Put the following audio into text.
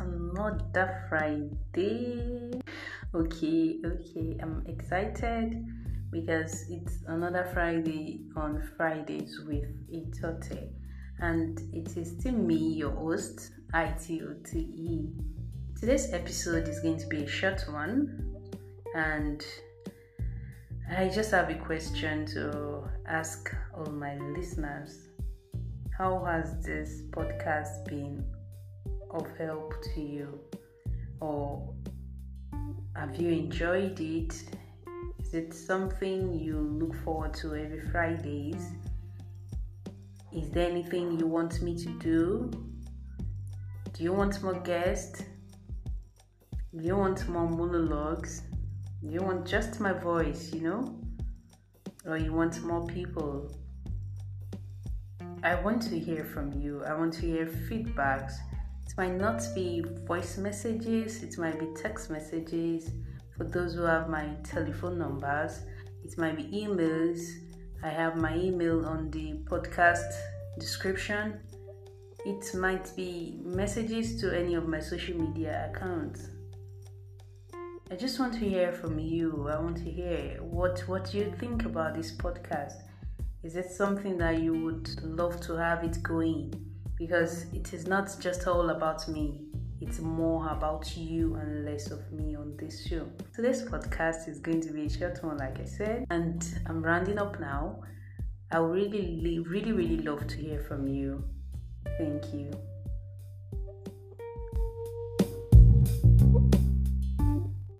another Friday. Okay, okay, I'm excited because it's another Friday on Fridays with Itote, and it is still me, your host, ITOTE. Today's episode is going to be a short one, and I just have a question to ask all my listeners. How has this podcast been of help to you? Or have you enjoyed it? Is it something you look forward to every Fridays? Is there anything you want me to do? Do you want more guests? Do you want more monologues? Do you want just my voice, you know? Or you want more people? I want to hear from you. I want to hear feedbacks. It might not be voice messages, it might be text messages for those who have my telephone numbers. It might be emails. I have my email on the podcast description. It might be messages to any of my social media accounts. I just want to hear from you. I want to hear what what you think about this podcast. Is it something that you would love to have it going? Because it is not just all about me. It's more about you and less of me on this show. Today's podcast is going to be a short one, like I said, and I'm rounding up now. I really, really, really love to hear from you. Thank you.